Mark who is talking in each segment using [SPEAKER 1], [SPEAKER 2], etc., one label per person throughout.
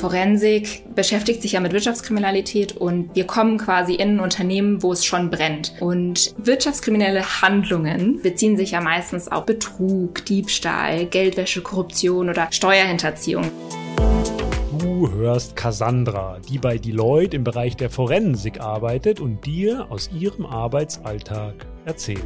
[SPEAKER 1] Forensik beschäftigt sich ja mit Wirtschaftskriminalität und wir kommen quasi in ein Unternehmen, wo es schon brennt. Und wirtschaftskriminelle Handlungen beziehen sich ja meistens auf Betrug, Diebstahl, Geldwäsche, Korruption oder Steuerhinterziehung.
[SPEAKER 2] Du hörst Cassandra, die bei Deloitte im Bereich der Forensik arbeitet und dir aus ihrem Arbeitsalltag erzählt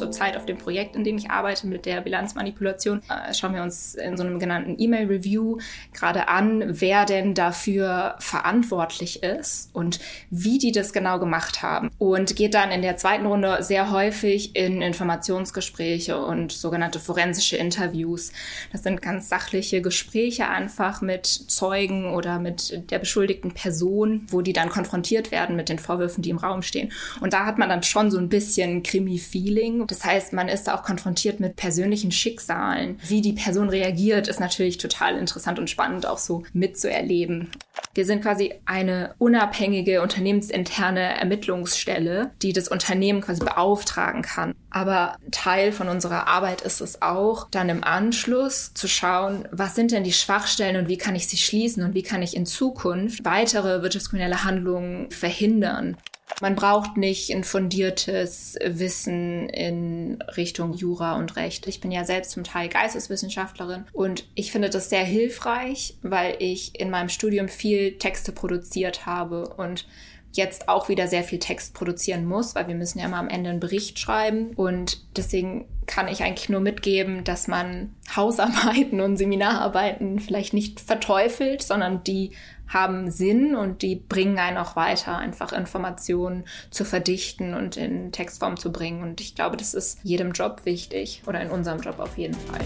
[SPEAKER 1] zurzeit auf dem Projekt, in dem ich arbeite, mit der Bilanzmanipulation, äh, schauen wir uns in so einem genannten E-Mail-Review gerade an, wer denn dafür verantwortlich ist und wie die das genau gemacht haben. Und geht dann in der zweiten Runde sehr häufig in Informationsgespräche und sogenannte forensische Interviews. Das sind ganz sachliche Gespräche einfach mit Zeugen oder mit der beschuldigten Person, wo die dann konfrontiert werden mit den Vorwürfen, die im Raum stehen. Und da hat man dann schon so ein bisschen Krimi-Feeling das heißt, man ist auch konfrontiert mit persönlichen Schicksalen. Wie die Person reagiert, ist natürlich total interessant und spannend auch so mitzuerleben. Wir sind quasi eine unabhängige unternehmensinterne Ermittlungsstelle, die das Unternehmen quasi beauftragen kann. Aber Teil von unserer Arbeit ist es auch, dann im Anschluss zu schauen, was sind denn die Schwachstellen und wie kann ich sie schließen und wie kann ich in Zukunft weitere wirtschaftskriminelle Handlungen verhindern. Man braucht nicht ein fundiertes Wissen in Richtung Jura und Recht. Ich bin ja selbst zum Teil Geisteswissenschaftlerin und ich finde das sehr hilfreich, weil ich in meinem Studium viel Texte produziert habe und jetzt auch wieder sehr viel Text produzieren muss, weil wir müssen ja immer am Ende einen Bericht schreiben und deswegen kann ich eigentlich nur mitgeben, dass man Hausarbeiten und Seminararbeiten vielleicht nicht verteufelt, sondern die haben Sinn und die bringen einen auch weiter, einfach Informationen zu verdichten und in Textform zu bringen. Und ich glaube, das ist jedem Job wichtig oder in unserem Job auf jeden Fall.